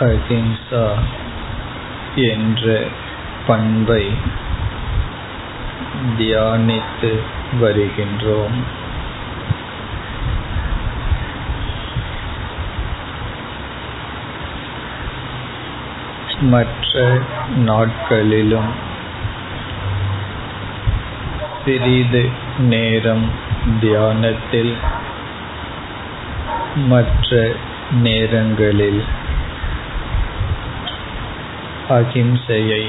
அஹிம்சா என்ற பண்பை தியானித்து வருகின்றோம். மற்ற நாட்களிலும் சிறிது நேரம் தியானத்தில் மற்ற நேரங்களில் அகிம்சையை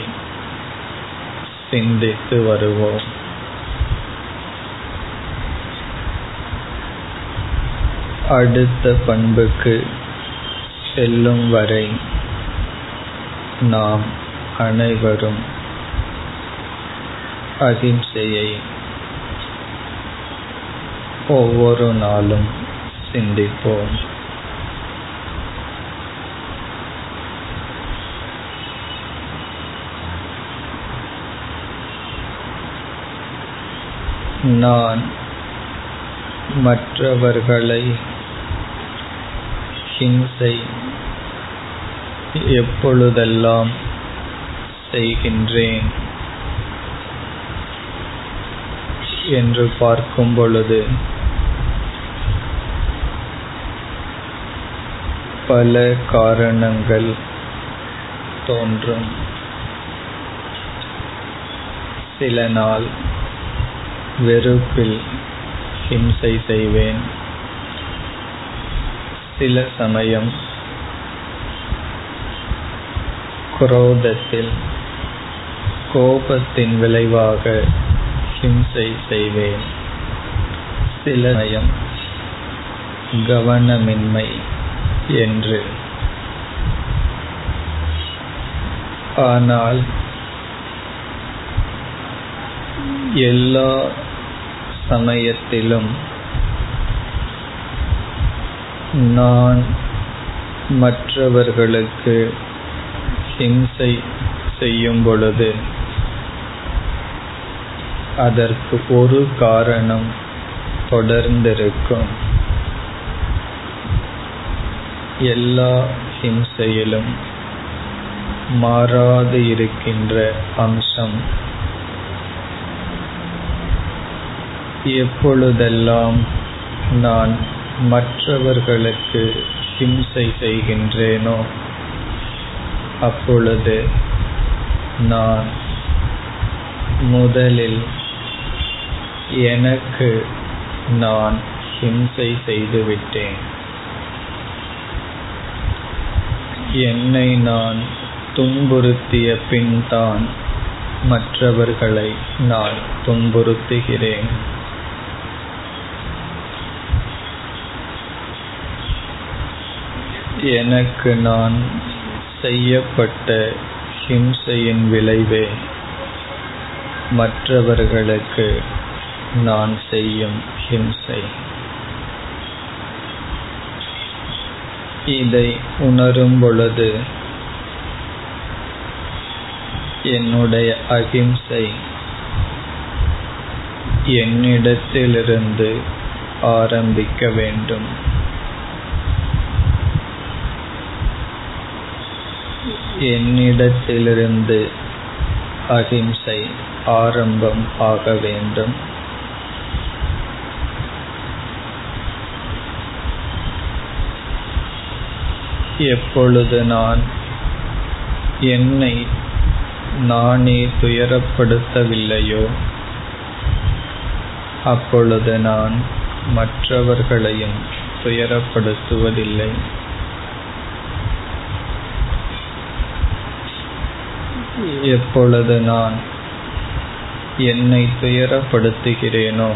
சிந்தித்து வருவோம். அடுத்த பண்புக்கு செல்லும் வரை நாம் அனைவரும் அகிம்சையை ஒவ்வொரு நாளும் சிந்திப்போம். நான் மற்றவர்களை ஹிம்சை எப்பொழுதெல்லாம் செய்கின்றேன் என்று பார்க்கும் பொழுது பல காரணங்கள் தோன்றும். சில நாள் வெறுப்பில் ஹிம்சை செய்வேன். சில சமயம் குரோதத்தில் கோபத்தின் விளைவாக ஹிம்சை செய்வேன். சில சமயம் கவனமின்மை என்று. ஆனால் எல்லா சமயத்திலும் நான் மற்றவர்களுக்கு ஹிம்சை செய்யும் பொழுது அதற்கு ஒரு காரணம் தொடர்ந்திருக்கும். எல்லா ஹிம்சையிலும் மாறாது இருக்கின்ற அம்சம் எப்பொழுதெல்லாம் நான் மற்றவர்களுக்கு ஹிம்சை செய்கின்றேனோ? அப்பொழுது நான் முதலில் எனக்கு நான் ஹிம்சை செய்துவிட்டேன். என்னை நான் துன்புறுத்திய பின்தான் மற்றவர்களை நான் துன்புறுத்துகிறேன். எனக்கு நான் செய்யப்பட்ட ஹிம்சையின் விளைவே மற்றவர்களுக்கு நான் செய்யும் ஹிம்சை. இதை உணரும் பொழுது என்னுடைய அகிம்சை என்னிடத்திலிருந்து ஆரம்பிக்க வேண்டும். என்னிடத்திலிருந்து அஹிம்சை ஆரம்பம் ஆக வேண்டும். எப்பொழுது நான் என்னை நானே துயரப்படுத்தவில்லையோ அப்பொழுது நான் மற்றவர்களையும் துயரப்படுத்துவதில்லை. எப்பொழுது நான் என்னை துயரப்படுத்துகிறேனோ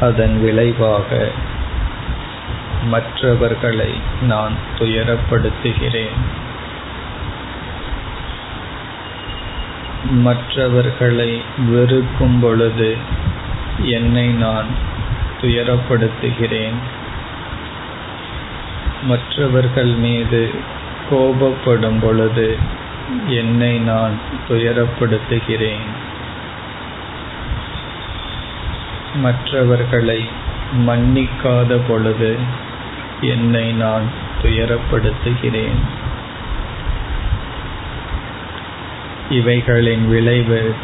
அதன் விளைவாக மற்றவர்களை நான் துயரப்படுத்துகிறேன். மற்றவர்களை வெறுக்கும் பொழுது என்னை நான் துயரப்படுத்துகிறேன். மற்றவர்கள் மீது கோபப்படும் பொழுது என்னை நான் துயரப்படுத்துகிறேன். மற்றவர்களை மன்னிக்காத பொழுது என்னை நான் துயரப்படுத்துகிறேன். இவைகளின் விளைவு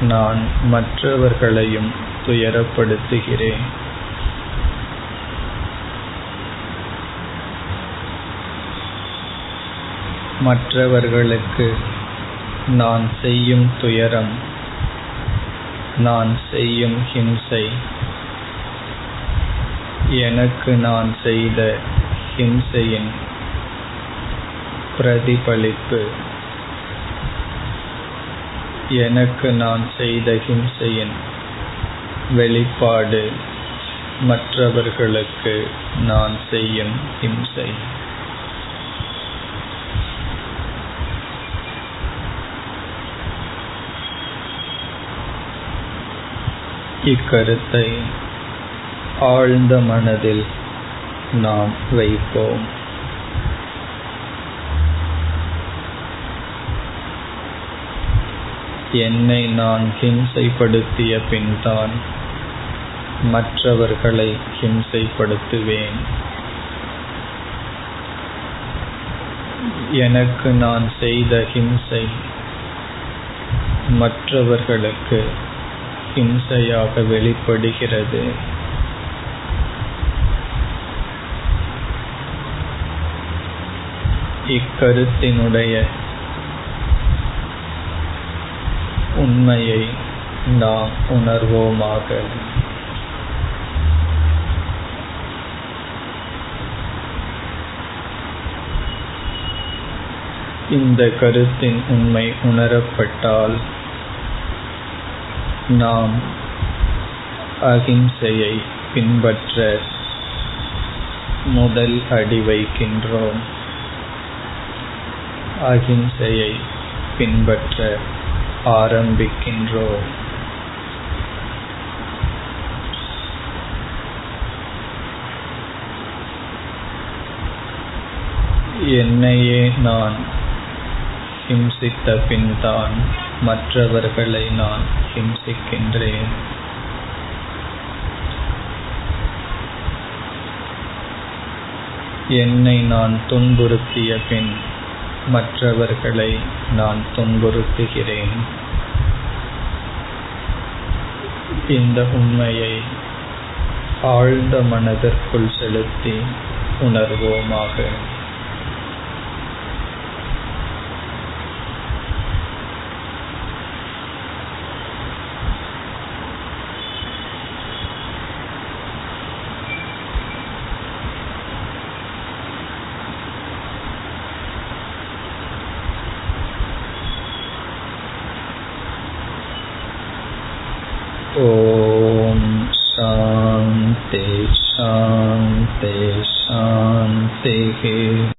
நான் மற்றவர்களையும் துயரப்படுத்துகிறேன். மற்றவர்களுக்கு நான் செய்யும் துயரம் நான் செய்யும் ஹிம்சை. எனக்கு நான் செய்த ஹிம்சையின் பிரதிபலிப்பு. எனக்கு நான் செய்த ஹிம்சையின் வெளிப்பாடு. மற்றவர்களுக்கு நான் செய்யும் ஹிம்சை. இக்கருத்தை ஆழ்ந்த மனதில் நாம் வைப்போம். என்னை நான் ஹிம்சைப்படுத்திய பின்தான் மற்றவர்களை ஹிம்சைப்படுத்துவேன். எனக்கு நான் செய்த ஹிம்சை மற்றவர்களுக்கு ஹிம்சையாக வெளிப்படுகிறது. இக்கருத்தினுடைய உண்மையை நாம் உணர்வோமாக. இந்த கருத்தின் உண்மை உணரப்பட்டால் நாம் அகிம்சையை பின்பற்ற முதல் அடி வைக்கின்றோம். அகிம்சையை பின்பற்ற ஆரம்பிக்கின்றோம். என்னையே நான் ஹிம்சித்த பின்தான் மற்றவர்களை நான் ஹிம்சிக்கின்றேன். என்னை நான் துன்புறுத்திய பின் மற்றவர்களை நான் துன்புறுத்துகிறேன். இந்த உண்மையை ஆழ்ந்த மனதிற்குள் செலுத்தி உணர்வோமாக शान्ति शान्ति शान्तिः